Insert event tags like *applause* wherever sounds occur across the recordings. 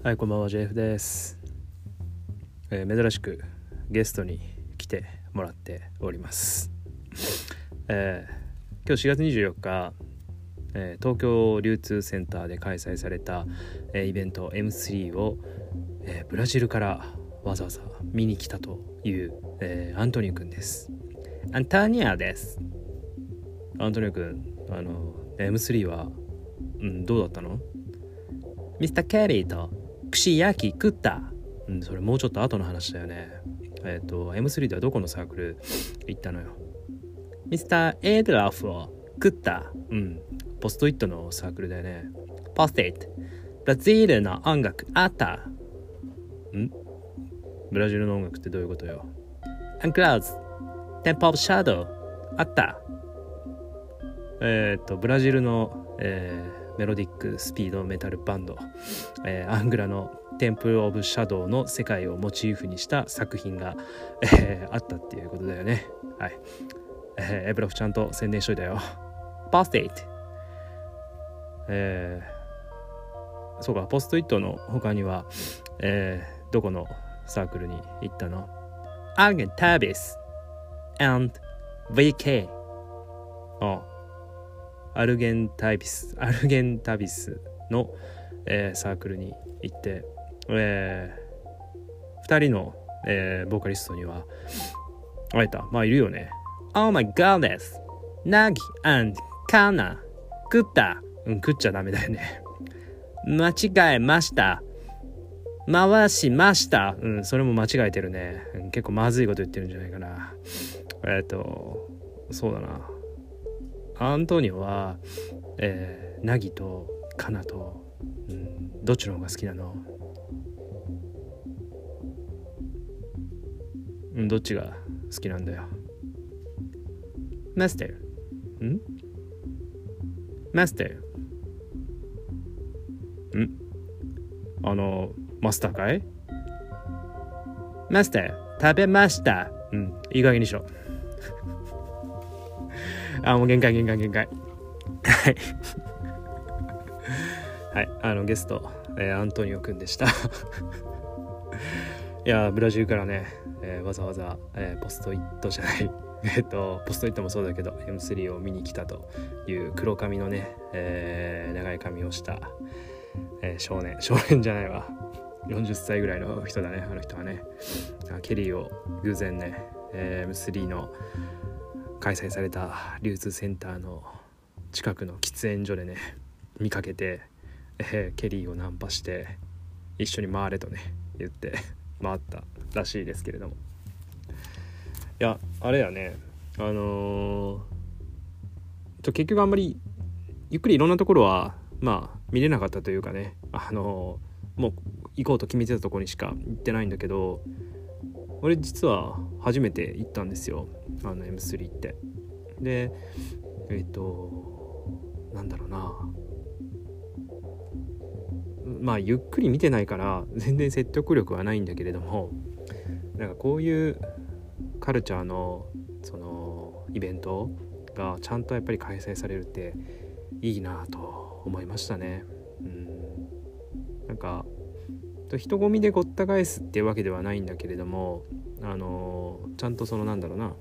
はい、こんばんは、JF です。えー珍しくゲストに来てもらっております。えー今日4月24日、えー東京流通センターで開催された、えーイベント M3 を、えーブラジルからわざわざ見に来たという、えーアントニオくんです。アンタニアです。アントニオくん、あの M3 は、うん、どうだったの？ミスター・ケリーと串焼き食った。うん、それもうちょっと後の話だよね。えっ、と、M3 ではどこのサークル行ったのよ。ミスター・エドラフを食った。うん、ポストイットのサークルだよね。ポストイット。ブラジルの音楽あった。ん？ブラジルの音楽ってどういうことよ？アンクラウズ。テンポ・オブ・シャドウ。あった。えっ、と、ブラジルの、えーメロディックスピードメタルバンド、えーアングラのテンプル・オブ・シャドウの世界をモチーフにした作品が、えーあったっていうことだよね。はい。えーエブロフちゃんと宣伝しといたよ。ポストイット。えーそうか、ポストイットの他には、えーどこのサークルに行ったの？アーゲンタービス and VK。ああアルゲンタビス、アルゲンタビスの、えーサークルに行って、えー、2人の、えーボーカリストには会えた。まあいるよね。Oh my god です。ナギ and カナ。食った。うん、食っちゃダメだよね。間違えました。回しました。うん、それも間違えてるね。うん結構まずいこと言ってるんじゃないかな。えっ、と、そうだな。アントニオは、えー、ナギとカナと、うん、どっちの方が好きなの？うん、どっちが好きなんだよ。マスター。ん？マスター。ん？あの、マスターかい？マスター、食べました。うん、いい加減にしろ。あ、もう限界限界限界。はい。はい、あのゲスト、えーアントニオくんでした。*laughs* いやー、ブラジルからね、えーわざわざ、えーポストイットじゃない、*laughs* えっと、ポストイットもそうだけど、M3 を見に来たという黒髪のね、えー長い髪をした、えー少年、少年じゃないわ。40歳ぐらいの人だね、あの人はね。あケリーを偶然ね、えー M3 の開催された流通センターの近くの喫煙所でね見かけて、えーケリーをナンパして一緒に回れとね言って回ったらしいですけれども。いやあれやねあのーちょ結局あんまりゆっくりいろんなところはまあ見れなかったというかねあのーもう行こうと決めてたとこにしか行ってないんだけど俺実は初めて行ったんですよ。あの M3 って。でえっ、となんだろうな。まあゆっくり見てないから全然説得力はないんだけれどもなんかこういうカルチャーのそのイベントがちゃんとやっぱり開催されるっていいなと思いましたね。うん、なんかと人混みでごった返すっていうわけではないんだけれどもあのちゃんとそのなんだろうな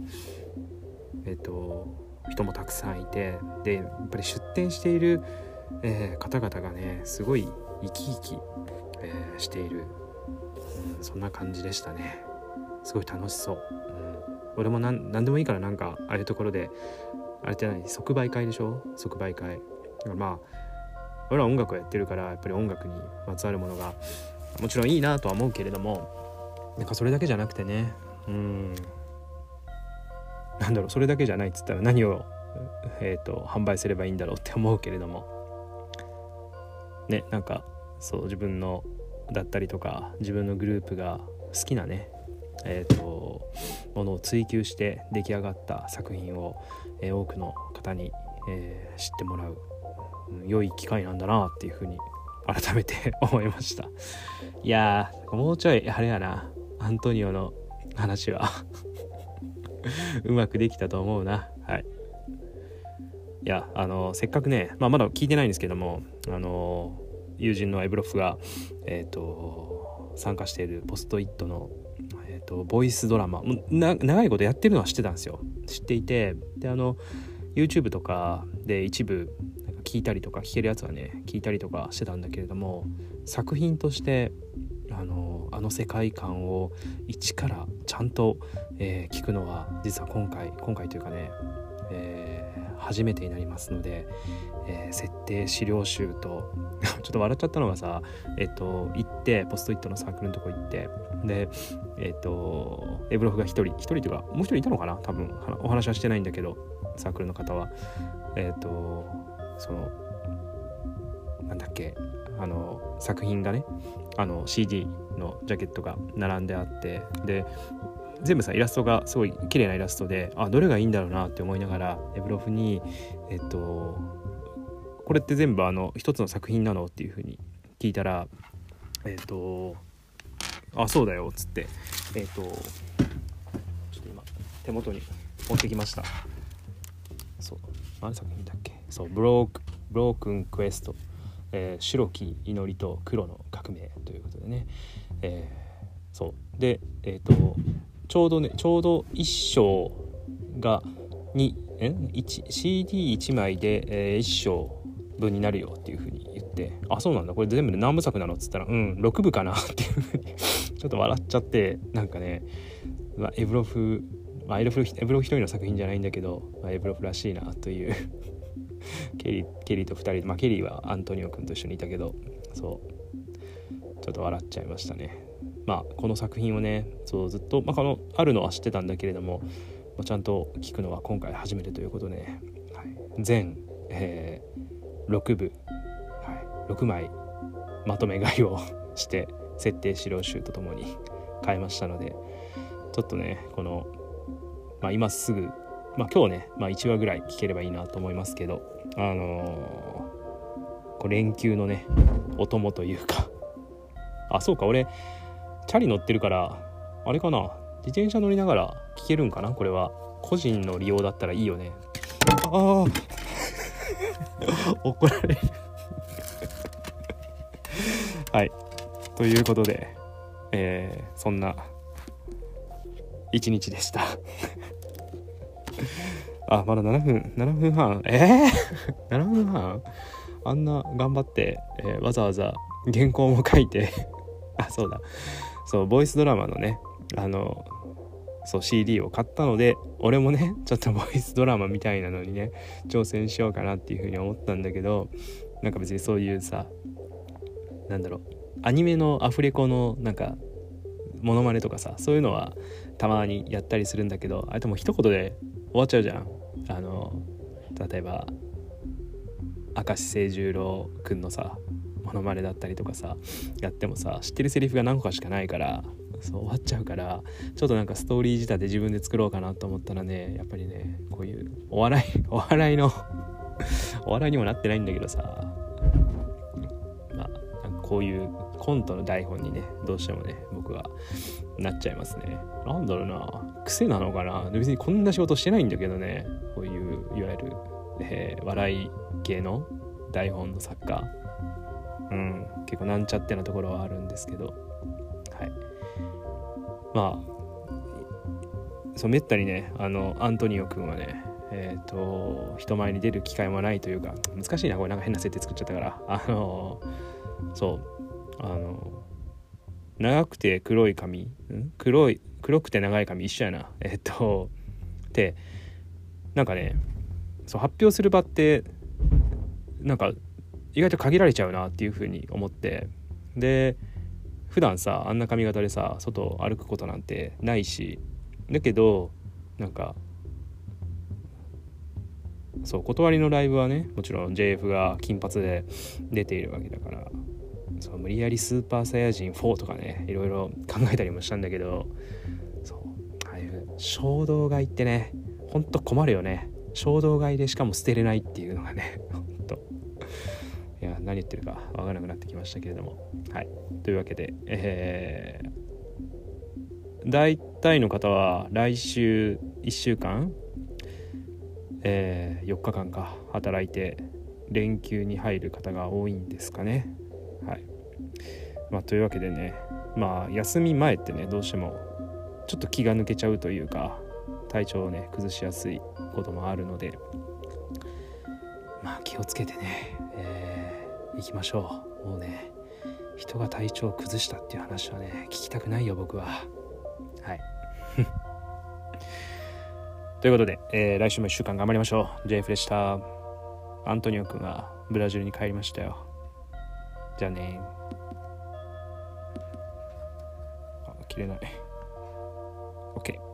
えっ、と人もたくさんいてでやっぱり出店している、えー方々がねすごい生き生き、えーしている、うん、そんな感じでしたね。すごい楽しそう、うん、俺も何でもいいからなんかああいうところであれって何即売会でしょ？即売会。まあ俺は音楽をやってるからやっぱり音楽にまつわるものがもちろんいいなとは思うけれどもなんかそれだけじゃなくてねうん。なんだろうそれだけじゃないっつったら何を、えー、と販売すればいいんだろうって思うけれども。ねなんかそう自分のだったりとか自分のグループが好きなねえー、とものを追求して出来上がった作品を、えー多くの方に、えー知ってもらう、うん良い機会なんだなっていうふうに改めて *laughs* 思いました。いやもうちょいあれやな。アントニオの話は *laughs* うまくできたと思うな。はい。いやあのせっかくね、まあ、まだ聞いてないんですけどもあの友人のエブロフが、えーと、参加しているポストイットの、えーと、ボイスドラマ長いことやってるのは知ってたんですよ。知っていてであの YouTube とかで一部聞いたりとか聞けるやつはね聞いたりとかしてたんだけれども作品としてあのあの世界観を一からちゃんと、えー、聞くのは実は今回今回というかね、えー、初めてになりますので、えー、設定資料集と *laughs* ちょっと笑っちゃったのがさえっと行ってポストイットのサークルのとこ行ってでえっとエブロフが1人1人というかもう1人いたのかな多分お話はしてないんだけどサークルの方は。えっとそのなんだっけあの作品がねあの CD のジャケットが並んであってで全部さイラストがすごい綺麗なイラストであどれがいいんだろうなって思いながらエブロフにえっとこれって全部あの一つの作品なのっていうふうに聞いたらえっとあそうだよっつってえっとちょっと今手元に持ってきました。そう。何作品だっけ？そうブロークブロークンクエストえー、白き祈りと黒の革命ということでね、えー、そう。でえっ、ー、とちょうどねちょうど1章が2え CD1 枚で、えー、1章分になるよっていうふうに言って。あそうなんだ。これ全部で何部作なのっつったらうん6部かなっていうふうに *laughs* ちょっと笑っちゃってなんかね、まあ、エブロフまあ、エブロフエブロフ一人の作品じゃないんだけど、まあ、エブロフらしいなというケリーケリーと2人まあケリーはアントニオ君と一緒にいたけどそう。ちょっと笑っちゃいましたね。まあこの作品をねそうずっと、まあ、このあるのは知ってたんだけれどもまあちゃんと聞くのは今回初めてということで、ね、はい、全、えー、6部、はい、6枚まとめ買いを *laughs* して設定資料集とともに買いましたのでちょっとねこの、まあ、今すぐまあ、今日ね、まあ、1話ぐらい聞ければいいなと思いますけど、あのー、こう連休のねお供というか。*laughs* あそうか俺チャリ乗ってるからあれかな。自転車乗りながら聞けるんかなこれは。個人の利用だったらいいよね。ああ *laughs* 怒られる。*laughs* はい。ということでえー、そんな一日でしたあ、まだ7分、7分半？え？ー、?7 分半？あんな頑張って、えー、わざわざ原稿も書いて *laughs* あ、そうだ。そう、ボイスドラマのね、あの、そう CD を買ったので俺もねちょっとボイスドラマみたいなのにね挑戦しようかなっていうふうに思ったんだけどなんか別にそういうさなんだろうアニメのアフレコのなんかモノマネとかさそういうのはたまにやったりするんだけどあれでも一言で終わっちゃうじゃん。あの例えば明石清十郎くんのさモノマネだったりとかさやってもさ知ってるセリフが何個かしかないからそう終わっちゃうからちょっとなんかストーリー仕立て自分で作ろうかなと思ったらねやっぱりねこういうお笑い *laughs* お笑いのお笑いにもなってないんだけどさまあこういうコントの台本にねどうしてもね僕はなっちゃいますね。なんだろうな。癖なのかな。別にこんな仕事してないんだけどね。こういういわゆる、えー、笑い系の台本の作家。うん。結構なんちゃってなところはあるんですけど。はい。まあそうめったにねあのアントニオ君はねえっ、ー、と人前に出る機会もないというか難しいな。これなんか変な設定作っちゃったから。あのそう。あの長くて黒い髪？黒い黒くて長い髪？一緒やな。えっとでなんかねそう発表する場ってなんか意外と限られちゃうなっていうふうに思って。で普段さあんな髪型でさ外歩くことなんてないし。だけどなんかそう断りのライブはねもちろん JF が金髪で出ているわけだから。そう無理やりスーパーサイヤ人4とかねいろいろ考えたりもしたんだけどそうああいう衝動買いってねほんと困るよね。衝動買いでしかも捨てれないっていうのがねほんと。いや何言ってるか分からなくなってきましたけれども。はい。というわけでえー、大体の方は来週1週間えー、4日間か働いて連休に入る方が多いんですかね。はい。まあ、というわけでねまあ休み前ってねどうしてもちょっと気が抜けちゃうというか体調をね崩しやすいこともあるのでまあ気をつけてね、えー、行きましょう。もうね人が体調を崩したっていう話はね聞きたくないよ僕は。はい。*laughs* ということで、えー、来週も1週間頑張りましょう。JF でしたアントニオ君がブラジルに帰りましたよ。じゃあね。あ切れない。OK